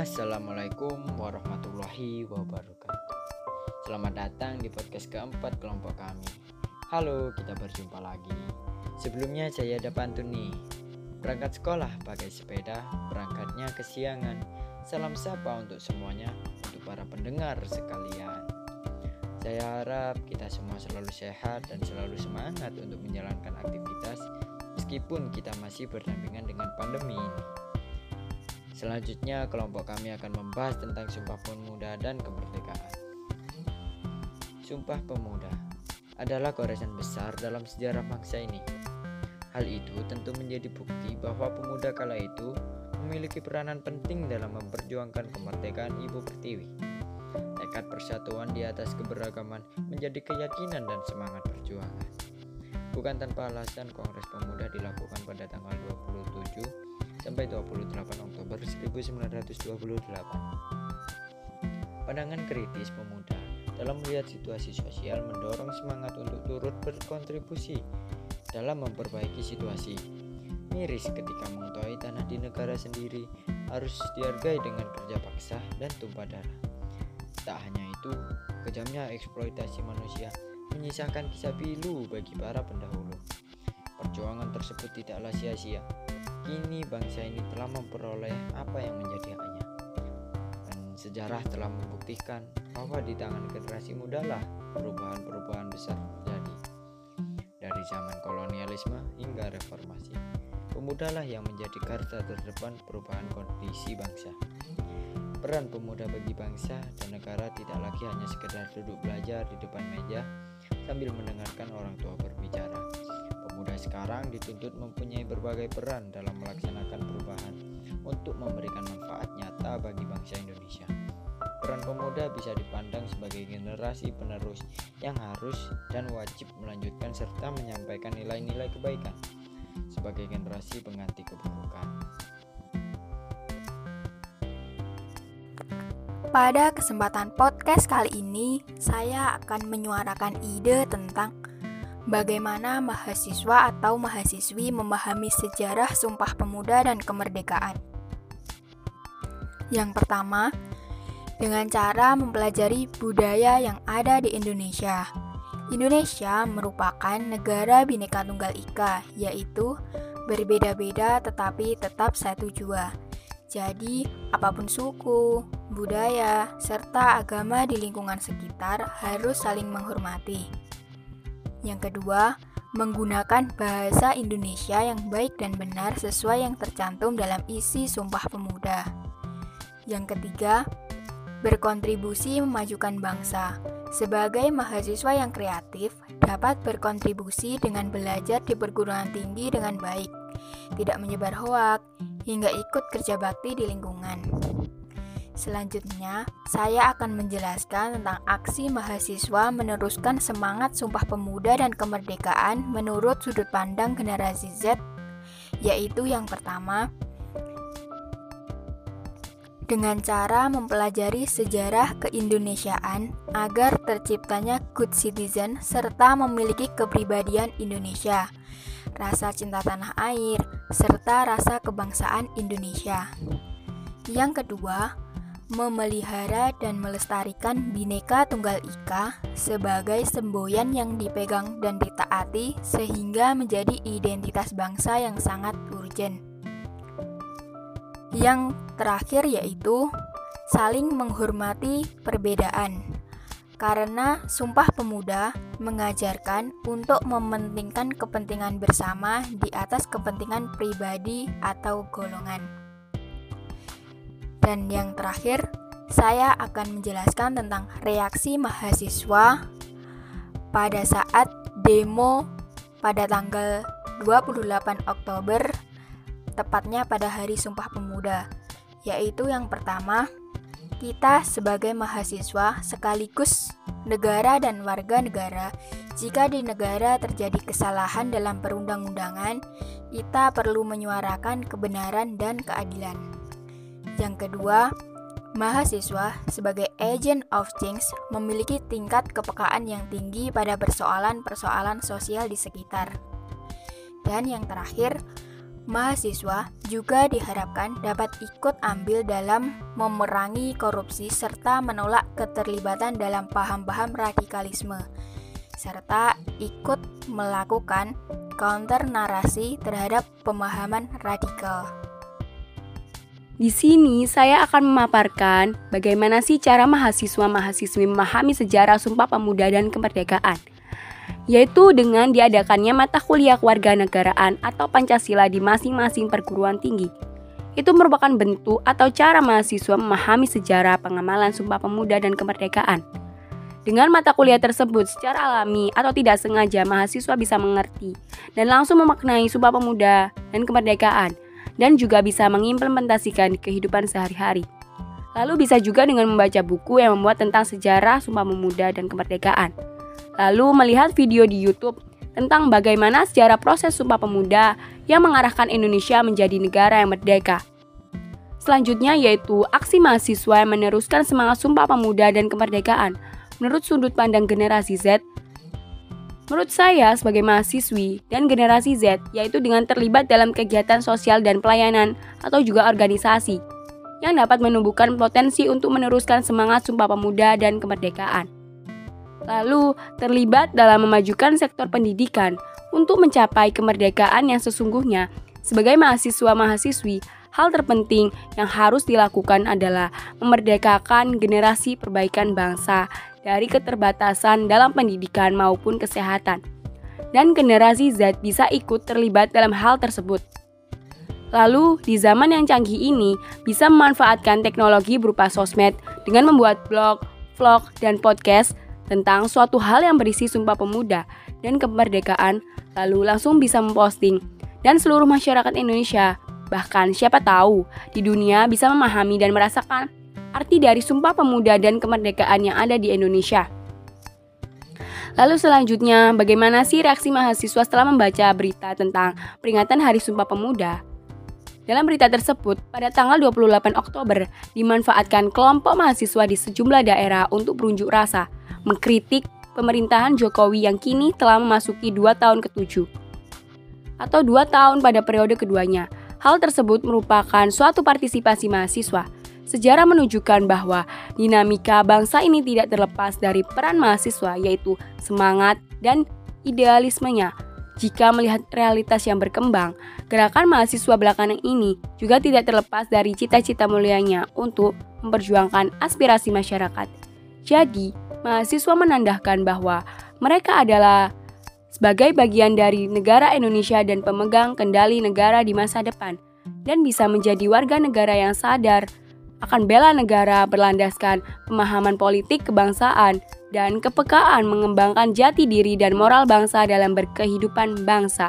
Assalamualaikum warahmatullahi wabarakatuh. Selamat datang di podcast keempat kelompok kami. Halo, kita berjumpa lagi. Sebelumnya saya ada pantun nih. Berangkat sekolah pakai sepeda, berangkatnya kesiangan. Salam sapa untuk semuanya, untuk para pendengar sekalian. Saya harap kita semua selalu sehat dan selalu semangat untuk menjalankan aktivitas meskipun kita masih berdampingan dengan pandemi ini. Selanjutnya, kelompok kami akan membahas tentang Sumpah Pemuda dan Kemerdekaan. Sumpah Pemuda adalah goresan besar dalam sejarah bangsa ini. Hal itu tentu menjadi bukti bahwa pemuda kala itu memiliki peranan penting dalam memperjuangkan kemerdekaan Ibu Pertiwi. Tekad persatuan di atas keberagaman menjadi keyakinan dan semangat perjuangan. Bukan tanpa alasan Kongres Pemuda dilakukan pada tanggal 27 sampai 28 Oktober 1928. Pandangan kritis pemuda dalam melihat situasi sosial mendorong semangat untuk turut berkontribusi dalam memperbaiki situasi. Miris ketika mengetahui tanah di negara sendiri harus dihargai dengan kerja paksa dan tumpah darah. Tak hanya itu, kejamnya eksploitasi manusia menyisakan kisah pilu bagi para pendahulu. Perjuangan tersebut tidaklah sia-sia, Kini bangsa ini telah memperoleh apa yang menjadi haknya. Dan sejarah telah membuktikan bahwa di tangan generasi muda lah perubahan-perubahan besar terjadi. Dari zaman kolonialisme hingga reformasi, pemudalah yang menjadi garda terdepan perubahan kondisi bangsa. Peran pemuda bagi bangsa dan negara tidak lagi hanya sekedar duduk belajar di depan meja sambil mendengarkan orang tua berbicara sekarang dituntut mempunyai berbagai peran dalam melaksanakan perubahan untuk memberikan manfaat nyata bagi bangsa Indonesia. Peran pemuda bisa dipandang sebagai generasi penerus yang harus dan wajib melanjutkan serta menyampaikan nilai-nilai kebaikan sebagai generasi pengganti keburukan. Pada kesempatan podcast kali ini, saya akan menyuarakan ide tentang Bagaimana mahasiswa atau mahasiswi memahami sejarah Sumpah Pemuda dan kemerdekaan? Yang pertama, dengan cara mempelajari budaya yang ada di Indonesia. Indonesia merupakan negara Bhinneka Tunggal Ika, yaitu berbeda-beda tetapi tetap satu jua. Jadi, apa pun suku, budaya, serta agama di lingkungan sekitar harus saling menghormati. Yang kedua, menggunakan bahasa Indonesia yang baik dan benar sesuai yang tercantum dalam isi Sumpah Pemuda. Yang ketiga, berkontribusi memajukan bangsa. Sebagai mahasiswa yang kreatif, dapat berkontribusi dengan belajar di perguruan tinggi dengan baik, tidak menyebar hoak, hingga ikut kerja bakti di lingkungan. Selanjutnya, saya akan menjelaskan tentang aksi mahasiswa meneruskan semangat Sumpah Pemuda dan Kemerdekaan menurut sudut pandang generasi Z, yaitu yang pertama, dengan cara mempelajari sejarah keindonesiaan agar terciptanya good citizen serta memiliki kepribadian Indonesia, rasa cinta tanah air, serta rasa kebangsaan Indonesia. Yang kedua, memelihara dan melestarikan Bhinneka Tunggal Ika sebagai semboyan yang dipegang dan ditaati sehingga menjadi identitas bangsa yang sangat urgen. Yang terakhir yaitu saling menghormati perbedaan. Karena Sumpah Pemuda mengajarkan untuk mementingkan kepentingan bersama di atas kepentingan pribadi atau golongan. Dan yang terakhir, saya akan menjelaskan tentang reaksi mahasiswa pada saat demo pada tanggal 28 Oktober, tepatnya pada hari Sumpah Pemuda, yaitu yang pertama, kita sebagai mahasiswa sekaligus negara dan warga negara, jika di negara terjadi kesalahan dalam perundang-undangan, kita perlu menyuarakan kebenaran dan keadilan. Yang kedua, mahasiswa sebagai agent of change memiliki tingkat kepekaan yang tinggi pada persoalan-persoalan sosial di sekitar. Dan yang terakhir, Mahasiswa juga diharapkan dapat ikut ambil dalam memerangi korupsi serta menolak keterlibatan dalam paham-paham radikalisme, serta ikut melakukan counter narasi terhadap pemahaman radikal. Di sini saya akan memaparkan bagaimana sih cara mahasiswa-mahasiswi memahami sejarah Sumpah Pemuda dan Kemerdekaan yaitu dengan diadakannya mata kuliah kewarganegaraan atau Pancasila di masing-masing perguruan tinggi. Itu merupakan bentuk atau cara mahasiswa memahami sejarah pengamalan Sumpah Pemuda dan Kemerdekaan. Dengan mata kuliah tersebut secara alami atau tidak sengaja mahasiswa bisa mengerti dan langsung memaknai Sumpah Pemuda dan Kemerdekaan dan juga bisa mengimplementasikan kehidupan sehari-hari. Lalu bisa juga dengan membaca buku yang memuat tentang sejarah Sumpah Pemuda dan Kemerdekaan lalu melihat video di YouTube tentang bagaimana sejarah proses Sumpah Pemuda yang mengarahkan Indonesia menjadi negara yang merdeka. Selanjutnya yaitu aksi mahasiswa yang meneruskan semangat Sumpah Pemuda dan kemerdekaan menurut sudut pandang generasi Z. Menurut saya sebagai mahasiswi dan generasi Z yaitu dengan terlibat dalam kegiatan sosial dan pelayanan atau juga organisasi yang dapat menumbuhkan potensi untuk meneruskan semangat Sumpah Pemuda dan kemerdekaan lalu terlibat dalam memajukan sektor pendidikan untuk mencapai kemerdekaan yang sesungguhnya. Sebagai mahasiswa-mahasiswi, hal terpenting yang harus dilakukan adalah memerdekakan generasi perbaikan bangsa dari keterbatasan dalam pendidikan maupun kesehatan. Dan generasi Z bisa ikut terlibat dalam hal tersebut. Lalu, di zaman yang canggih ini, bisa memanfaatkan teknologi berupa sosmed dengan membuat blog, vlog, dan podcast tentang suatu hal yang berisi Sumpah Pemuda dan kemerdekaan, lalu langsung bisa memposting. Dan seluruh masyarakat Indonesia, bahkan siapa tahu, di dunia bisa memahami dan merasakan arti dari Sumpah Pemuda dan kemerdekaan yang ada di Indonesia. Lalu selanjutnya, bagaimana sih reaksi mahasiswa setelah membaca berita tentang peringatan Hari Sumpah Pemuda? Dalam berita tersebut, pada tanggal 28 Oktober, dimanfaatkan kelompok mahasiswa di sejumlah daerah untuk berunjuk rasa mengkritik pemerintahan Jokowi yang kini telah memasuki dua tahun ketujuh atau dua tahun pada periode keduanya. Hal tersebut merupakan suatu partisipasi mahasiswa. Sejarah menunjukkan bahwa dinamika bangsa ini tidak terlepas dari peran mahasiswa yaitu semangat dan idealismenya. Jika melihat realitas yang berkembang, gerakan mahasiswa belakangan ini juga tidak terlepas dari cita-cita mulianya untuk memperjuangkan aspirasi masyarakat. Jadi, mahasiswa menandakan bahwa mereka adalah sebagai bagian dari negara Indonesia dan pemegang kendali negara di masa depan dan bisa menjadi warga negara yang sadar akan bela negara berlandaskan pemahaman politik kebangsaan dan kepekaan mengembangkan jati diri dan moral bangsa dalam berkehidupan bangsa.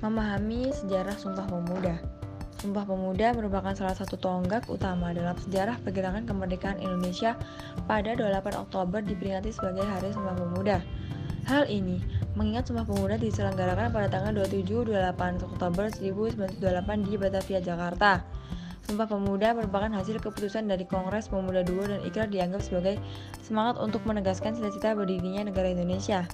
Memahami sejarah Sumpah Pemuda Sumpah Pemuda merupakan salah satu tonggak utama dalam sejarah pergerakan kemerdekaan Indonesia pada 28 Oktober diperingati sebagai Hari Sumpah Pemuda. Hal ini mengingat Sumpah Pemuda diselenggarakan pada tanggal 27-28 Oktober 1928 di Batavia, Jakarta. Sumpah Pemuda merupakan hasil keputusan dari Kongres Pemuda II dan ikrar dianggap sebagai semangat untuk menegaskan cita-cita berdirinya negara Indonesia.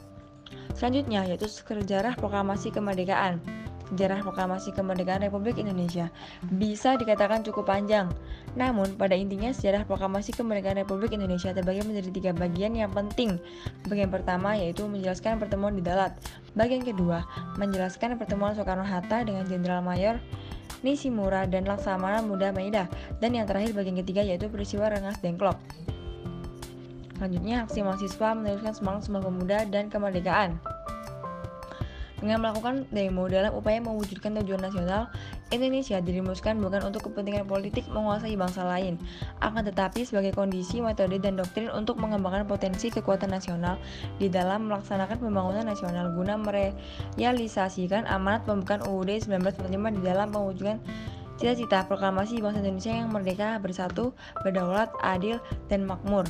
Selanjutnya yaitu sejarah proklamasi kemerdekaan. Sejarah proklamasi kemerdekaan Republik Indonesia bisa dikatakan cukup panjang. Namun, pada intinya sejarah proklamasi kemerdekaan Republik Indonesia terbagi menjadi tiga bagian yang penting. Bagian pertama yaitu menjelaskan pertemuan di Dalat. Bagian kedua, menjelaskan pertemuan Soekarno-Hatta dengan Jenderal Mayor Nishimura dan Laksamana Muda Maeda. Dan yang terakhir bagian ketiga yaitu peristiwa Rengas Dengklok. Selanjutnya, aksi mahasiswa meneruskan semangat Sumpah Pemuda dan kemerdekaan. Dengan melakukan demo dalam upaya mewujudkan tujuan nasional, Indonesia dirumuskan bukan untuk kepentingan politik menguasai bangsa lain, akan tetapi sebagai kondisi, metode, dan doktrin untuk mengembangkan potensi kekuatan nasional di dalam melaksanakan pembangunan nasional guna merealisasikan amanat pembukaan UUD 1945 di dalam mewujudkan cita-cita proklamasi bangsa Indonesia yang merdeka, bersatu, berdaulat, adil, dan makmur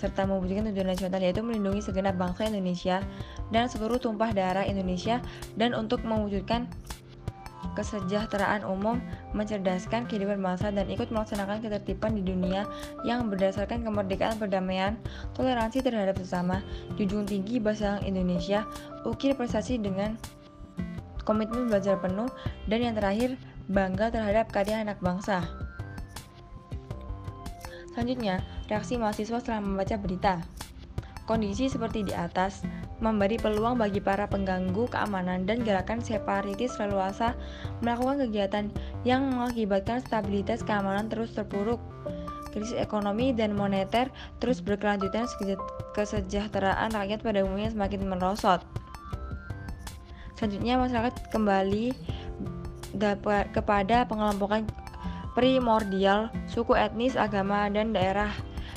serta mewujudkan tujuan nasional yaitu melindungi segenap bangsa Indonesia dan seluruh tumpah darah Indonesia dan untuk mewujudkan kesejahteraan umum, mencerdaskan kehidupan bangsa dan ikut melaksanakan ketertiban di dunia yang berdasarkan kemerdekaan perdamaian, toleransi terhadap sesama, junjung tinggi bahasa Indonesia, ukir prestasi dengan komitmen belajar penuh, dan yang terakhir, bangga terhadap karya anak bangsa. Selanjutnya, reaksi mahasiswa setelah membaca berita. Kondisi seperti di atas memberi peluang bagi para pengganggu keamanan dan gerakan separatis leluasa melakukan kegiatan yang mengakibatkan stabilitas keamanan terus terpuruk. Krisis ekonomi dan moneter terus berkelanjutan kesejahteraan rakyat pada umumnya semakin merosot. Selanjutnya masyarakat kembali kepada pengelompokan primordial, suku etnis, agama, dan daerah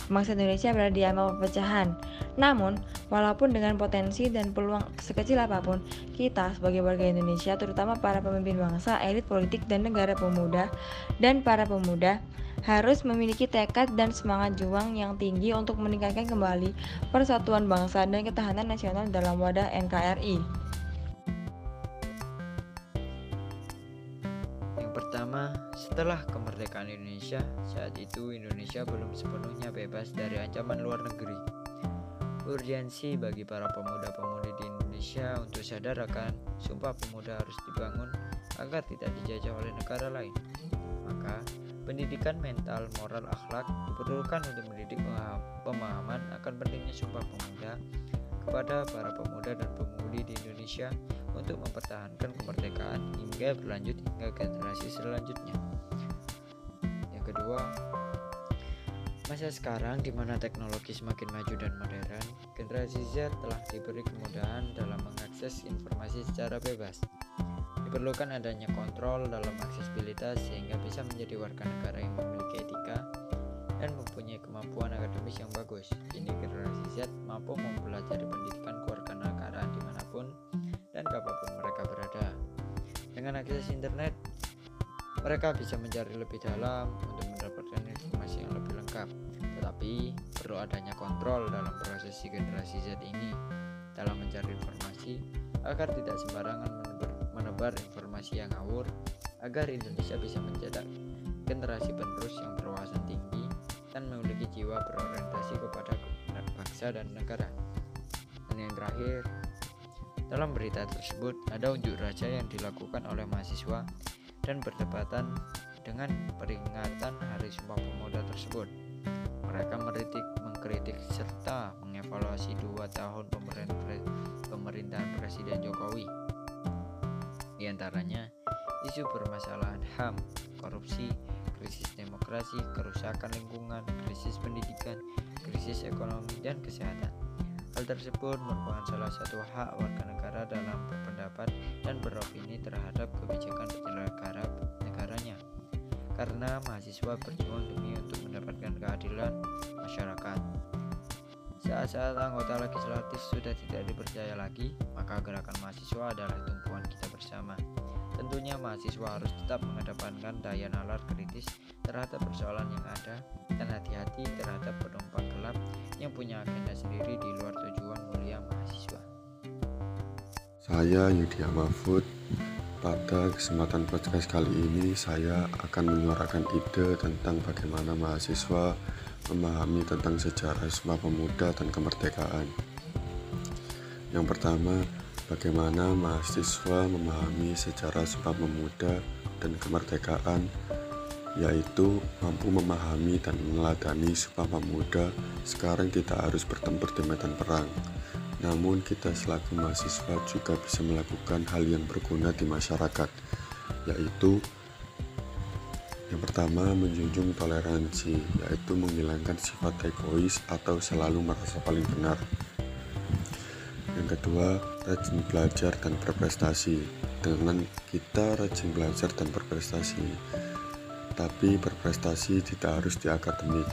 bangsa Indonesia berada di ambang perpecahan. Namun, walaupun dengan potensi dan peluang sekecil apa pun, kita sebagai warga Indonesia, terutama para pemimpin bangsa, elit politik, dan negara pemuda, dan para pemuda, harus memiliki tekad dan semangat juang yang tinggi untuk meningkatkan kembali persatuan bangsa dan ketahanan nasional dalam wadah NKRI. Setelah kemerdekaan Indonesia, saat itu Indonesia belum sepenuhnya bebas dari ancaman luar negeri. Urgensi bagi para pemuda-pemudi di Indonesia untuk sadar akan Sumpah Pemuda harus dibangun agar tidak dijajah oleh negara lain. Maka, Pendidikan mental, moral, akhlak diperlukan untuk mendidik pemahaman akan pentingnya Sumpah Pemuda kepada para pemuda dan pemudi di Indonesia untuk mempertahankan kemerdekaan hingga berlanjut hingga generasi selanjutnya. Kedua, masa sekarang di mana teknologi semakin maju dan modern, generasi Z telah diberi kemudahan dalam mengakses informasi secara bebas. Diperlukan adanya kontrol dalam aksesibilitas sehingga bisa menjadi warga negara yang memiliki etika dan mempunyai kemampuan akademis yang bagus. Kini generasi Z mampu mempelajari pendidikan kewarganegaraan di mana pun dan kapan pun mereka berada. Dengan akses internet, mereka bisa mencari lebih dalam untuk lengkap. Tetapi perlu adanya kontrol dalam proses generasi Z ini dalam mencari informasi agar tidak sembarangan menebar informasi yang ngawur agar Indonesia bisa mencetak generasi penerus yang berwawasan tinggi dan memiliki jiwa berorientasi kepada bangsa dan negara. Dan yang terakhir, dalam berita tersebut ada unjuk rasa yang dilakukan oleh mahasiswa dan berdebatan dengan peringatan Hari Sumpah Pemuda tersebut. Mereka meritik, mengkritik serta mengevaluasi dua tahun pemerintahan Presiden Jokowi di antaranya isu permasalahan HAM, korupsi, krisis demokrasi, kerusakan lingkungan, krisis pendidikan, krisis ekonomi, dan kesehatan. Hal tersebut merupakan salah satu hak warga negara dalam berpendapat dan beropini terhadap kebijakan penyelenggara negaranya. Karena mahasiswa berjuang demi untuk mendapatkan keadilan masyarakat. Saat-saat anggota legislatif sudah tidak dipercaya lagi, maka gerakan mahasiswa adalah tumpuan kita bersama. Tentunya mahasiswa harus tetap mengedepankan daya nalar kritis terhadap persoalan yang ada dan hati-hati terhadap penumpang gelap yang punya agenda sendiri di luar tujuan mulia mahasiswa. Saya Yudi Mahfud. Pada kesempatan podcast kali ini saya akan menyuarakan ide tentang bagaimana mahasiswa memahami tentang sejarah Sumpah Pemuda dan kemerdekaan. Yang pertama, bagaimana mahasiswa memahami sejarah Sumpah Pemuda dan kemerdekaan yaitu mampu memahami dan meneladani Sumpah Pemuda sekarang kita harus bertempur di medan perang. Namun kita selaku mahasiswa juga bisa melakukan hal yang berguna di masyarakat, yaitu yang pertama, menjunjung toleransi, yaitu menghilangkan sifat egois atau selalu merasa paling benar. Yang kedua, rajin belajar dan berprestasi. Dengan kita rajin belajar dan berprestasi, tapi berprestasi tidak harus di akademik.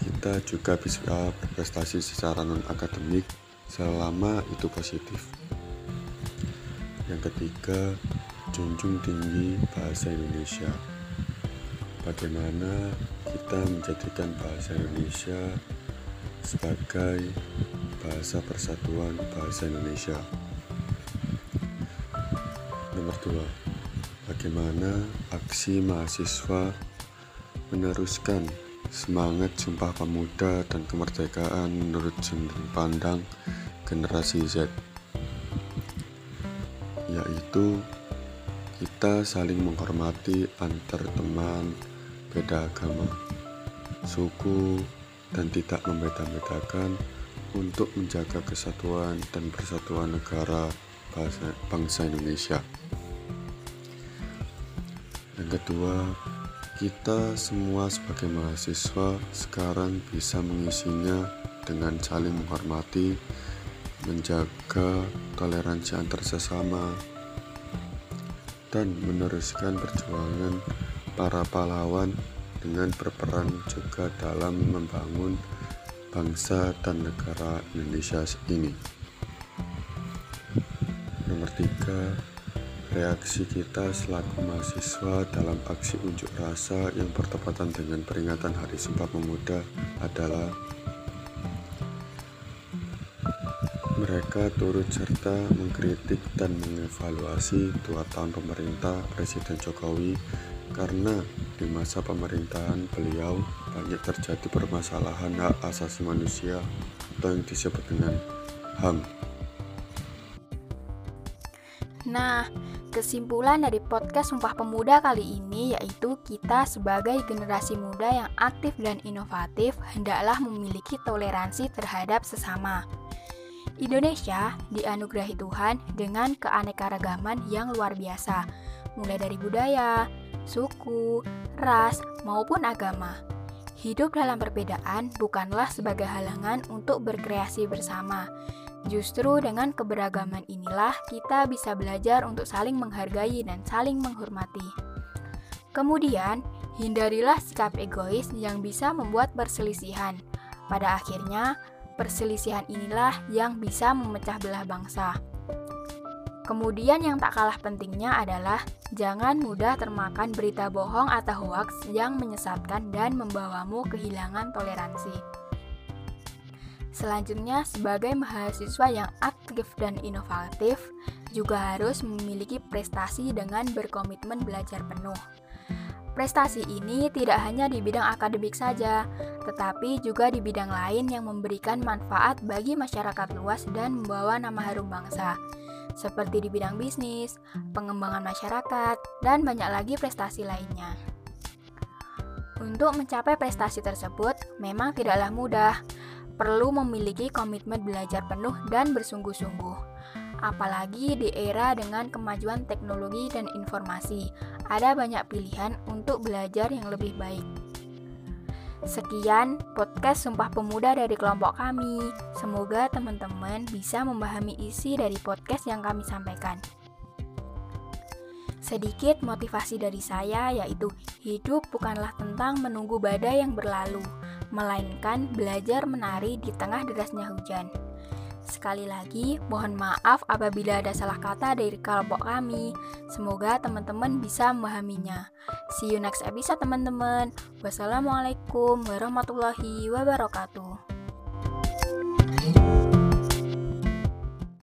Kita juga bisa berprestasi secara non-akademik selama itu positif. Yang ketiga, junjung tinggi bahasa Indonesia bagaimana kita menjadikan bahasa Indonesia sebagai bahasa persatuan bahasa Indonesia. Nomor dua, bagaimana aksi mahasiswa meneruskan semangat Sumpah Pemuda dan kemerdekaan menurut sudut pandang generasi Z yaitu kita saling menghormati antar teman beda agama, suku, dan tidak membeda-bedakan untuk menjaga kesatuan dan persatuan negara bangsa, bangsa Indonesia. Yang kedua, kita semua sebagai mahasiswa sekarang bisa mengisinya dengan saling menghormati, menjaga toleransi antar sesama, dan meneruskan perjuangan para pahlawan dengan berperan juga dalam membangun bangsa dan negara Indonesia ini. Nomor tiga, reaksi kita selaku mahasiswa dalam aksi unjuk rasa yang bertepatan dengan peringatan Hari Sumpah Pemuda adalah mereka turut serta mengkritik dan mengevaluasi dua tahun pemerintah Presiden Jokowi karena di masa pemerintahan beliau banyak terjadi permasalahan hak asasi manusia atau yang disebut dengan HAM. Nah, kesimpulan dari podcast Sumpah Pemuda kali ini yaitu kita sebagai generasi muda yang aktif dan inovatif hendaklah memiliki toleransi terhadap sesama. Indonesia dianugerahi Tuhan dengan keanekaragaman yang luar biasa, mulai dari budaya, suku, ras, maupun agama. Hidup dalam perbedaan bukanlah sebagai halangan untuk berkreasi bersama. Justru dengan keberagaman inilah kita bisa belajar untuk saling menghargai dan saling menghormati. Kemudian, hindarilah sikap egois yang bisa membuat perselisihan. Pada akhirnya, perselisihan inilah yang bisa memecah belah bangsa. Kemudian yang tak kalah pentingnya adalah jangan mudah termakan berita bohong atau hoaks yang menyesatkan dan membawamu kehilangan toleransi. Selanjutnya, sebagai mahasiswa yang aktif dan inovatif, juga harus memiliki prestasi dengan berkomitmen belajar penuh. Prestasi ini tidak hanya di bidang akademik saja, tetapi juga di bidang lain yang memberikan manfaat bagi masyarakat luas dan membawa nama harum bangsa seperti di bidang bisnis, pengembangan masyarakat, dan banyak lagi prestasi lainnya. Untuk mencapai prestasi tersebut memang tidaklah mudah, perlu memiliki komitmen belajar penuh dan bersungguh-sungguh. Apalagi di era dengan kemajuan teknologi dan informasi, ada banyak pilihan untuk belajar yang lebih baik. Sekian podcast Sumpah Pemuda dari kelompok kami. Semoga teman-teman bisa memahami isi dari podcast yang kami sampaikan. Sedikit motivasi dari saya yaitu hidup bukanlah tentang menunggu badai yang berlalu, melainkan belajar menari di tengah derasnya hujan. Sekali lagi, mohon maaf apabila ada salah kata dari kelompok kami. Semoga teman-teman bisa memahaminya. See you next episode teman-teman. Wassalamualaikum warahmatullahi wabarakatuh.